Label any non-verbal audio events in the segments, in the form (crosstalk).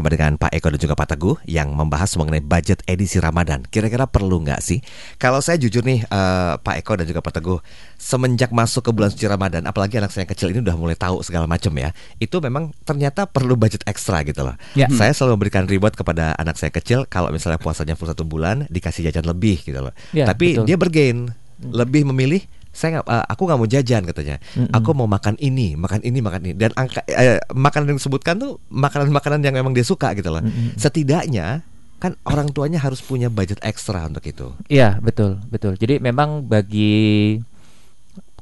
bersama dengan Pak Eko dan juga Pak Teguh yang membahas mengenai budget edisi Ramadan. Kira-kira perlu nggak sih? Kalau saya jujur nih uh, Pak Eko dan juga Pak Teguh, semenjak masuk ke bulan suci Ramadan, apalagi anak saya yang kecil ini udah mulai tahu segala macam ya, itu memang ternyata perlu budget ekstra gitu loh. Ya. Saya selalu memberikan reward kepada anak saya kecil kalau misalnya puasanya full satu bulan dikasih jajan lebih gitu loh. Ya, Tapi betul. dia bergain, lebih memilih saya gak, uh, aku nggak mau jajan katanya. Mm-hmm. aku mau makan ini makan ini makan ini. Dan angka uh, makanan yang disebutkan tuh makanan-makanan yang memang dia suka gitu loh. Mm-hmm. setidaknya kan orang tuanya harus punya budget ekstra untuk itu. Iya betul betul. Jadi memang bagi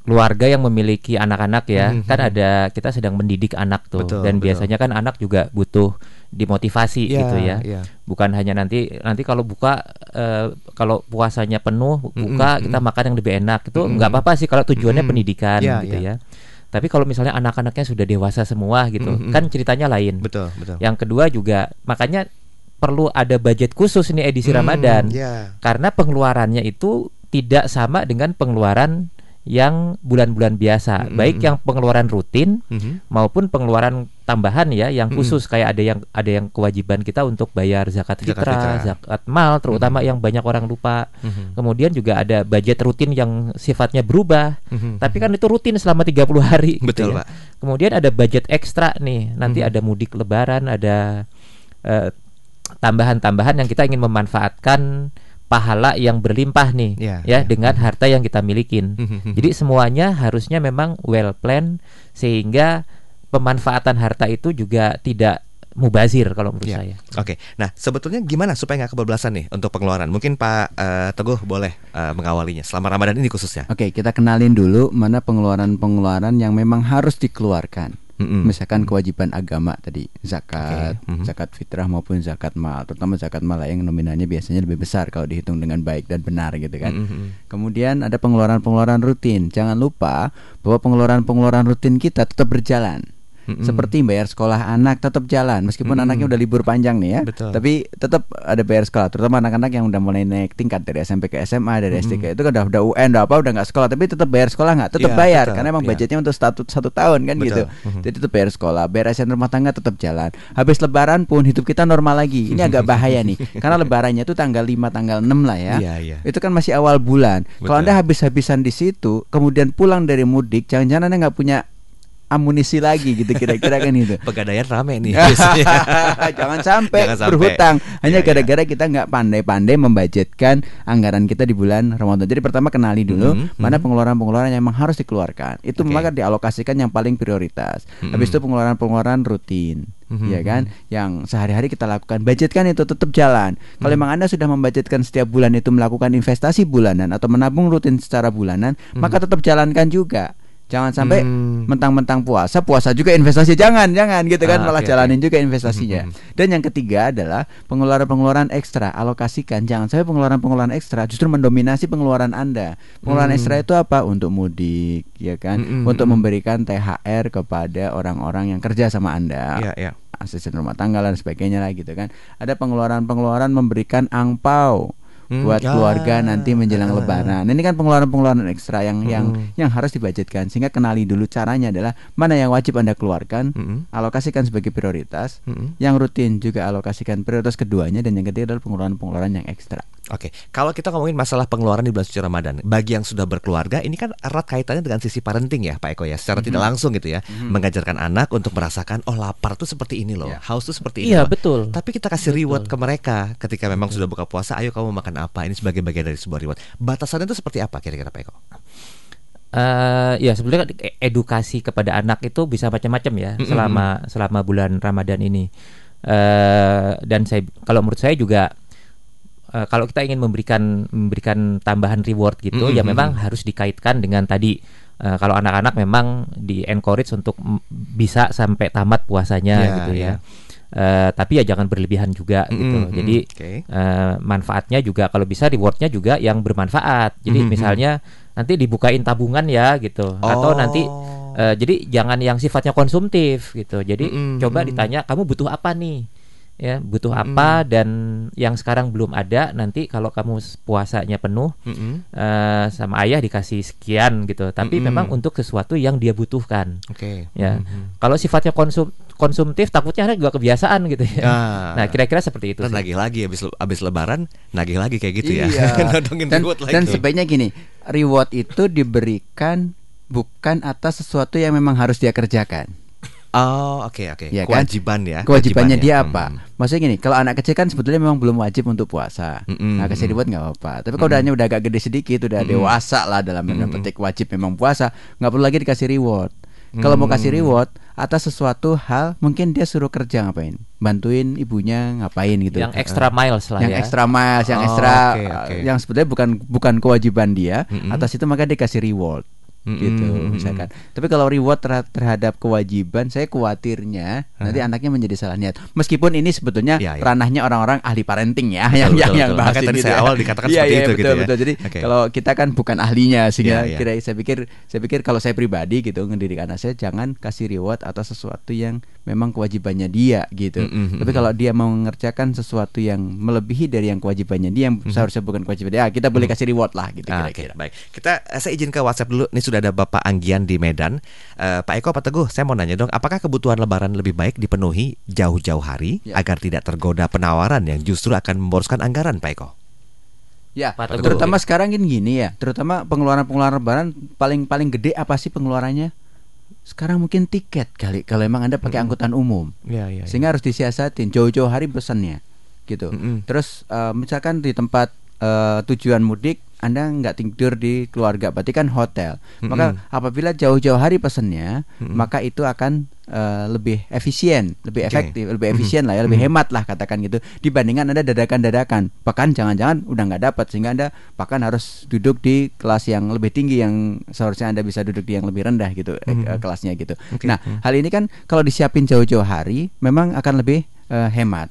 keluarga yang memiliki anak-anak ya mm-hmm. kan ada kita sedang mendidik anak tuh betul, dan betul. biasanya kan anak juga butuh dimotivasi yeah, gitu ya. Yeah. Bukan hanya nanti nanti kalau buka uh, kalau puasanya penuh buka mm -hmm. kita makan yang lebih enak itu nggak mm -hmm. apa-apa sih kalau tujuannya mm -hmm. pendidikan yeah, gitu yeah. ya. Tapi kalau misalnya anak-anaknya sudah dewasa semua gitu, mm -hmm. kan ceritanya lain. Betul, betul. Yang kedua juga makanya perlu ada budget khusus nih edisi mm, Ramadan. Yeah. Karena pengeluarannya itu tidak sama dengan pengeluaran yang bulan-bulan biasa, mm -hmm. baik yang pengeluaran rutin mm -hmm. maupun pengeluaran tambahan ya yang khusus mm -hmm. kayak ada yang ada yang kewajiban kita untuk bayar zakat fitrah, zakat, zakat mal terutama mm -hmm. yang banyak orang lupa. Mm -hmm. Kemudian juga ada budget rutin yang sifatnya berubah. Mm -hmm. Tapi kan itu rutin selama 30 hari gitu Betul, gitu ya. Pak. Kemudian ada budget ekstra nih. Nanti mm -hmm. ada mudik lebaran, ada eh, tambahan-tambahan uh, yang kita ingin memanfaatkan pahala yang berlimpah nih yeah, ya yeah. dengan harta yang kita milikin. Jadi semuanya harusnya memang well plan sehingga pemanfaatan harta itu juga tidak mubazir kalau menurut yeah. saya. Oke, okay. nah sebetulnya gimana supaya nggak kebablasan nih untuk pengeluaran? Mungkin Pak uh, Teguh boleh uh, mengawalinya selama Ramadan ini khususnya. Oke, okay, kita kenalin dulu mana pengeluaran-pengeluaran yang memang harus dikeluarkan mm-hmm. misalkan kewajiban agama tadi zakat, okay. mm-hmm. zakat fitrah maupun zakat mal, terutama zakat mal yang nominalnya biasanya lebih besar kalau dihitung dengan baik dan benar gitu kan. Mm-hmm. Kemudian ada pengeluaran-pengeluaran rutin. Jangan lupa bahwa pengeluaran-pengeluaran rutin kita tetap berjalan mm-hmm. seperti bayar sekolah anak tetap jalan meskipun mm-hmm. anaknya udah libur panjang nih ya Betul. tapi tetap ada bayar sekolah terutama anak-anak yang udah mulai naik tingkat dari SMP ke SMA dari mm-hmm. SD ke itu kan udah udah UN udah apa udah nggak sekolah tapi tetap bayar sekolah nggak tetap yeah, bayar betul. karena emang yeah. budgetnya untuk satu satu tahun kan betul. gitu mm-hmm. jadi tetap bayar sekolah bayar asian rumah tangga tetap jalan habis lebaran pun hidup kita normal lagi ini agak (laughs) bahaya nih karena lebarannya itu tanggal 5 tanggal 6 lah ya yeah, yeah. itu kan masih awal bulan kalau anda habis-habisan di situ kemudian pulang dari mudik jangan-jangan anda nggak punya amunisi lagi gitu kira-kira kan itu. (laughs) Pegadaian rame nih. (laughs) (laughs) Jangan sampai Jangan berhutang hanya iya, iya. gara-gara kita nggak pandai-pandai membajetkan anggaran kita di bulan Ramadan. Jadi pertama kenali dulu mm -hmm. mana pengeluaran-pengeluaran yang memang harus dikeluarkan. Itu okay. maka dialokasikan yang paling prioritas. Mm -hmm. Habis itu pengeluaran-pengeluaran rutin. Mm-hmm. ya kan yang sehari-hari kita lakukan budgetkan itu tetap jalan kalau mm-hmm. memang anda sudah membudgetkan setiap bulan itu melakukan investasi bulanan atau menabung rutin secara bulanan mm-hmm. maka tetap jalankan juga Jangan sampai hmm. mentang-mentang puasa, puasa juga investasi jangan, jangan gitu kan ah, malah okay, jalanin okay. juga investasinya. Hmm, hmm, hmm. Dan yang ketiga adalah pengeluaran-pengeluaran ekstra, alokasikan. Jangan sampai pengeluaran-pengeluaran ekstra justru mendominasi pengeluaran Anda. Pengeluaran hmm. ekstra itu apa? Untuk mudik, ya kan? Hmm, Untuk memberikan THR kepada orang-orang yang kerja sama Anda. Yeah, yeah. Asisten rumah tangga dan sebagainya lah gitu kan. Ada pengeluaran-pengeluaran memberikan angpau hmm, buat ya. keluarga nanti menjelang uh, lebaran. Ini kan pengeluaran-pengeluaran ekstra yang hmm. yang yang harus dibajetkan sehingga kenali dulu caranya adalah mana yang wajib Anda keluarkan, hmm. alokasikan sebagai prioritas, hmm. yang rutin juga alokasikan prioritas keduanya dan yang ketiga adalah pengeluaran-pengeluaran yang ekstra. Oke, kalau kita ngomongin masalah pengeluaran di bulan suci Ramadan, bagi yang sudah berkeluarga, ini kan erat kaitannya dengan sisi parenting ya, Pak Eko ya, secara mm -hmm. tidak langsung gitu ya, mm -hmm. mengajarkan anak untuk merasakan, oh lapar tuh seperti ini loh, yeah. haus tuh seperti ini. Iya betul. Tapi kita kasih betul. reward ke mereka ketika memang betul. sudah buka puasa, ayo kamu makan apa? Ini sebagai bagian dari sebuah reward. Batasannya itu seperti apa kira-kira Pak Eko? Uh, ya sebenarnya edukasi kepada anak itu bisa macam-macam ya mm -hmm. selama selama bulan Ramadan ini. Uh, dan saya kalau menurut saya juga uh, kalau kita ingin memberikan memberikan tambahan reward gitu mm -hmm. ya memang harus dikaitkan dengan tadi uh, kalau anak-anak memang di encourage untuk bisa sampai tamat puasanya yeah, gitu ya. Yeah. Uh, tapi ya jangan berlebihan juga mm -hmm. gitu. Jadi okay. uh, manfaatnya juga kalau bisa rewardnya juga yang bermanfaat. Jadi mm -hmm. misalnya nanti dibukain tabungan ya gitu, oh. atau nanti uh, jadi jangan yang sifatnya konsumtif gitu. Jadi mm -hmm. coba ditanya kamu butuh apa nih? Ya butuh mm -hmm. apa dan yang sekarang belum ada nanti kalau kamu puasanya penuh mm -hmm. uh, sama ayah dikasih sekian gitu tapi mm -hmm. memang untuk sesuatu yang dia butuhkan okay. ya mm -hmm. kalau sifatnya konsum konsumtif takutnya ada juga kebiasaan gitu ya ah. nah kira-kira seperti itu dan lagi lagi habis habis lebaran nagih lagi kayak gitu iya. (laughs) ya dan, dan sebaiknya gini reward itu diberikan bukan atas sesuatu yang memang harus dia kerjakan Oh oke okay, oke okay. ya, kewajiban kan? ya kewajibannya dia apa hmm. maksudnya gini kalau anak kecil kan sebetulnya memang belum wajib untuk puasa hmm, nah kasih reward nggak apa-apa tapi kalau hmm. udah agak gede sedikit udah hmm. dewasa lah dalam hmm. petik wajib memang puasa nggak perlu lagi dikasih reward kalau mau kasih reward atas sesuatu hal mungkin dia suruh kerja ngapain bantuin ibunya ngapain gitu yang extra miles lah yang ya. extra miles yang oh, extra okay, okay. yang sebetulnya bukan bukan kewajiban dia mm -hmm. atas itu maka dikasih reward gitu misalkan. Tapi kalau reward terhadap kewajiban, saya khawatirnya uh-huh. nanti anaknya menjadi salah niat. Meskipun ini sebetulnya ya, ya. ranahnya orang-orang ahli parenting ya, betul, (laughs) yang betul, yang betul. yang bahas ini. Tadi saya ya. awal dikatakan ya, seperti ya, itu betul, gitu ya. betul. Jadi okay. kalau kita kan bukan ahlinya sehingga ya, ya. kira saya pikir saya pikir kalau saya pribadi gitu ngedidik anak saya jangan kasih reward atas sesuatu yang memang kewajibannya dia gitu. Mm -hmm. Tapi kalau dia mau mengerjakan sesuatu yang melebihi dari yang kewajibannya dia yang mm -hmm. seharusnya bukan kewajiban dia, kita boleh kasih reward lah gitu ah, kira-kira. Okay, baik. Kita eh, saya izin ke WhatsApp dulu. Ini sudah ada Bapak Anggi bagian di Medan. Uh, Pak Eko, Pak Teguh, saya mau nanya dong, apakah kebutuhan Lebaran lebih baik dipenuhi jauh-jauh hari ya. agar tidak tergoda penawaran yang justru akan memboroskan anggaran, Pak Eko? Ya, Pak Teguh. terutama sekarang ini gini ya, terutama pengeluaran-pengeluaran Lebaran paling paling gede apa sih pengeluarannya? Sekarang mungkin tiket kali kalau emang anda pakai angkutan umum, ya, ya, ya. sehingga harus disiasatin jauh-jauh hari pesannya, gitu. Mm -hmm. Terus uh, misalkan di tempat uh, tujuan mudik anda nggak tidur di keluarga, berarti kan hotel. Mm-hmm. Maka apabila jauh-jauh hari pesannya, mm-hmm. maka itu akan uh, lebih efisien, lebih okay. efektif, lebih efisien mm-hmm. lah ya, lebih mm-hmm. hemat lah katakan gitu. Dibandingkan anda dadakan-dadakan, bahkan jangan-jangan udah nggak dapat sehingga anda bahkan harus duduk di kelas yang lebih tinggi yang seharusnya anda bisa duduk di yang lebih rendah gitu mm-hmm. eh, kelasnya gitu. Okay. Nah mm-hmm. hal ini kan kalau disiapin jauh-jauh hari, memang akan lebih uh, hemat.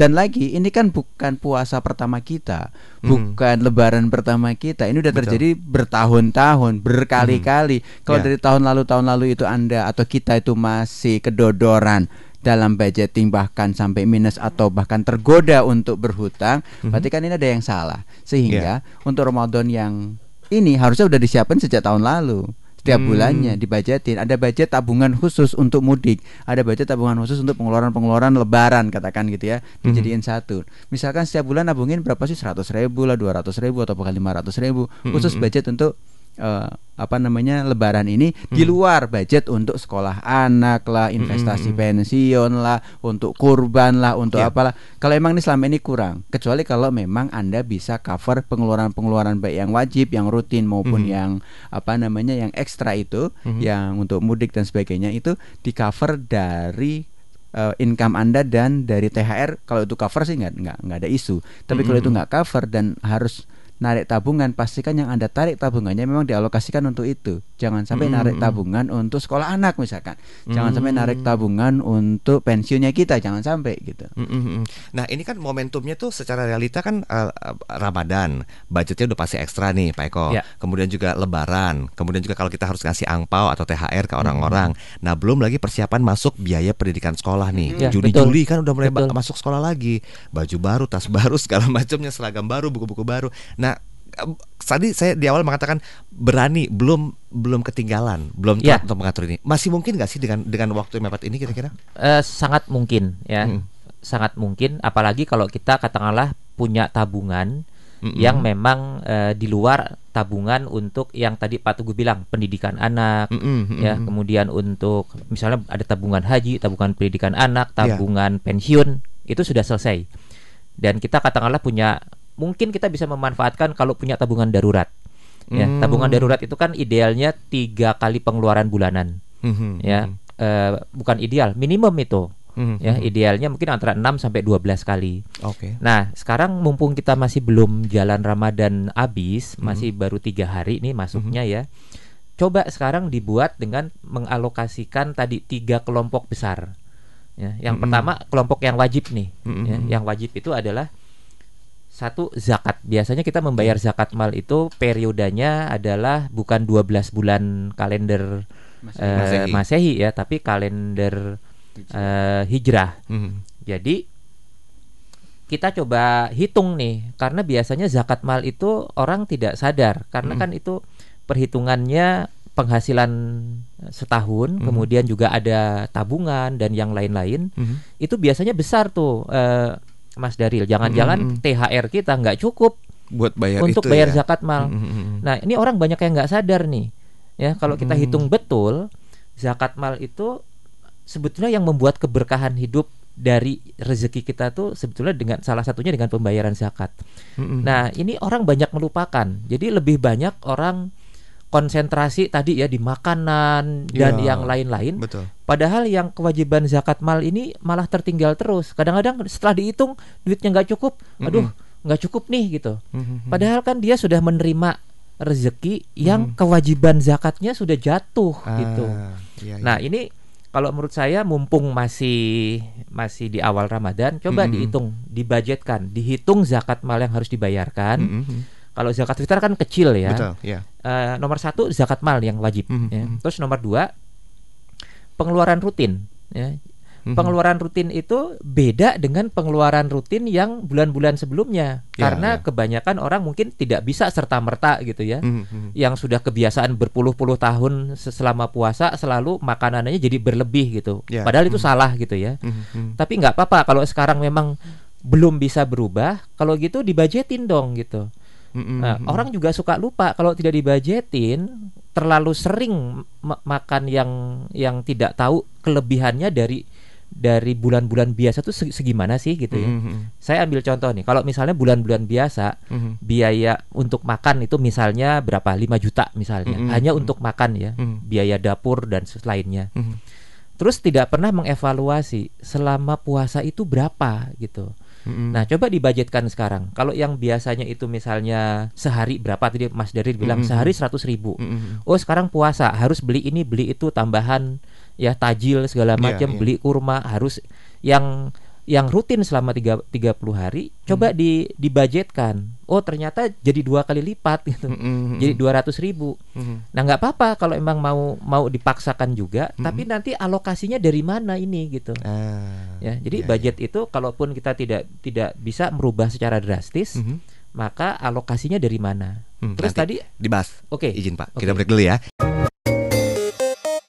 Dan lagi ini kan bukan puasa pertama kita, hmm. bukan lebaran pertama kita. Ini udah terjadi bertahun-tahun, berkali-kali. Hmm. Kalau yeah. dari tahun lalu tahun lalu itu Anda atau kita itu masih kedodoran dalam budgeting bahkan sampai minus atau bahkan tergoda untuk berhutang, hmm. berarti kan ini ada yang salah. Sehingga yeah. untuk Ramadan yang ini harusnya udah disiapkan sejak tahun lalu setiap hmm. bulannya dibajetin ada budget tabungan khusus untuk mudik ada budget tabungan khusus untuk pengeluaran-pengeluaran lebaran katakan gitu ya dijadiin hmm. satu misalkan setiap bulan nabungin berapa sih seratus ribu lah dua ratus ribu atau bahkan lima ratus ribu hmm, khusus hmm. budget untuk uh, apa namanya lebaran ini hmm. di luar budget untuk sekolah anak lah, investasi hmm. pensiun lah, untuk kurban lah, untuk yeah. apalah. Kalau emang ini selama ini kurang, kecuali kalau memang Anda bisa cover pengeluaran-pengeluaran baik yang wajib, yang rutin maupun hmm. yang apa namanya yang ekstra itu, hmm. yang untuk mudik dan sebagainya itu di cover dari uh, income Anda dan dari THR kalau itu cover sih nggak nggak nggak ada isu. Tapi -hmm. kalau itu nggak cover dan harus narik tabungan pastikan yang anda tarik tabungannya memang dialokasikan untuk itu jangan sampai mm -hmm. narik tabungan untuk sekolah anak misalkan jangan mm -hmm. sampai narik tabungan untuk pensiunnya kita jangan sampai gitu mm -hmm. nah ini kan momentumnya tuh secara realita kan uh, Ramadan budgetnya udah pasti ekstra nih Pak Eko yeah. kemudian juga Lebaran kemudian juga kalau kita harus ngasih angpau atau THR ke orang-orang mm -hmm. nah belum lagi persiapan masuk biaya pendidikan sekolah nih yeah, Juni Juli kan udah mulai masuk sekolah lagi baju baru tas baru (laughs) segala macamnya seragam baru buku-buku baru nah tadi saya di awal mengatakan berani belum belum ketinggalan belum ya. untuk mengatur ini masih mungkin nggak sih dengan dengan waktu yang mepet ini kira-kira uh, sangat mungkin ya hmm. sangat mungkin apalagi kalau kita katakanlah punya tabungan mm -hmm. yang memang uh, di luar tabungan untuk yang tadi Pak Tugu bilang pendidikan anak mm -hmm. ya kemudian untuk misalnya ada tabungan haji tabungan pendidikan anak iya. tabungan yeah. pensiun itu sudah selesai dan kita katakanlah punya mungkin kita bisa memanfaatkan kalau punya tabungan darurat. Ya, hmm. tabungan darurat itu kan idealnya tiga kali pengeluaran bulanan. Hmm. Ya, uh, bukan ideal, minimum itu. Hmm. Ya, idealnya mungkin antara 6 sampai 12 kali. Oke. Okay. Nah, sekarang mumpung kita masih belum jalan Ramadan habis, hmm. masih baru tiga hari nih masuknya hmm. ya. Coba sekarang dibuat dengan mengalokasikan tadi tiga kelompok besar. Ya, yang hmm. pertama kelompok yang wajib nih. Hmm. Ya, yang wajib itu adalah satu zakat. Biasanya kita membayar zakat mal itu periodenya adalah bukan 12 bulan kalender Masehi, uh, Masehi ya, tapi kalender uh, hijrah. Hmm. Jadi kita coba hitung nih karena biasanya zakat mal itu orang tidak sadar karena mm. kan itu perhitungannya penghasilan setahun mm. kemudian juga ada tabungan dan yang lain-lain mm. itu biasanya besar tuh uh, Mas Daril jangan-jangan mm. THR kita nggak cukup buat bayar untuk itu bayar ya? zakat mal mm. nah ini orang banyak yang nggak sadar nih ya kalau kita mm. hitung betul zakat mal itu sebetulnya yang membuat keberkahan hidup dari rezeki kita tuh sebetulnya dengan salah satunya dengan pembayaran zakat. Mm-hmm. Nah, ini orang banyak melupakan. Jadi lebih banyak orang konsentrasi tadi ya di makanan dan ya, yang lain-lain. Betul. Padahal yang kewajiban zakat mal ini malah tertinggal terus. Kadang-kadang setelah dihitung duitnya nggak cukup, aduh nggak cukup nih gitu. Mm-hmm. Padahal kan dia sudah menerima rezeki yang mm-hmm. kewajiban zakatnya sudah jatuh ah, gitu. Iya, iya. Nah ini kalau menurut saya mumpung masih masih di awal Ramadan, coba mm -hmm. dihitung, dibudgetkan, dihitung zakat mal yang harus dibayarkan. Mm -hmm. Kalau zakat fitrah kan kecil ya. Betul, yeah. Iya. uh, nomor satu zakat mal yang wajib. Mm -hmm. ya. Terus nomor dua pengeluaran rutin. Ya. Mm-hmm. Pengeluaran rutin itu beda dengan pengeluaran rutin yang bulan-bulan sebelumnya yeah, karena yeah. kebanyakan orang mungkin tidak bisa serta merta gitu ya. Mm-hmm. Yang sudah kebiasaan berpuluh-puluh tahun selama puasa selalu makanannya jadi berlebih gitu. Yeah. Padahal itu mm-hmm. salah gitu ya. Mm-hmm. Tapi nggak apa-apa kalau sekarang memang belum bisa berubah, kalau gitu dibajetin dong gitu. Mm-hmm. Nah, orang juga suka lupa kalau tidak dibajetin terlalu sering makan yang yang tidak tahu kelebihannya dari dari bulan-bulan biasa tuh segimana sih gitu ya. Mm -hmm. Saya ambil contoh nih, kalau misalnya bulan-bulan biasa mm -hmm. biaya untuk makan itu misalnya berapa? 5 juta misalnya. Mm -hmm. Hanya untuk makan ya, mm -hmm. biaya dapur dan lainnya. Mm -hmm. Terus tidak pernah mengevaluasi selama puasa itu berapa gitu. Mm -hmm. Nah, coba dibudgetkan sekarang. Kalau yang biasanya itu misalnya sehari berapa tadi Mas Dari bilang mm -hmm. sehari seratus ribu. Mm -hmm. Oh, sekarang puasa harus beli ini beli itu tambahan ya tajil segala iya, macam yeah, yeah. beli kurma harus yang yang rutin selama tiga 30 hari hmm. coba di dibudgetkan oh ternyata jadi dua kali lipat gitu hmm. hmm, hmm. jadi dua ratus ribu hmm. nah nggak apa-apa kalau emang mau mau dipaksakan juga hmm. tapi nanti alokasinya dari mana ini gitu ah, ya jadi yeah, budget yeah. itu kalaupun kita tidak tidak bisa merubah secara drastis hmm. maka alokasinya dari mana hmm, terus tadi dibahas oke okay. izin pak okay. kita break dulu ya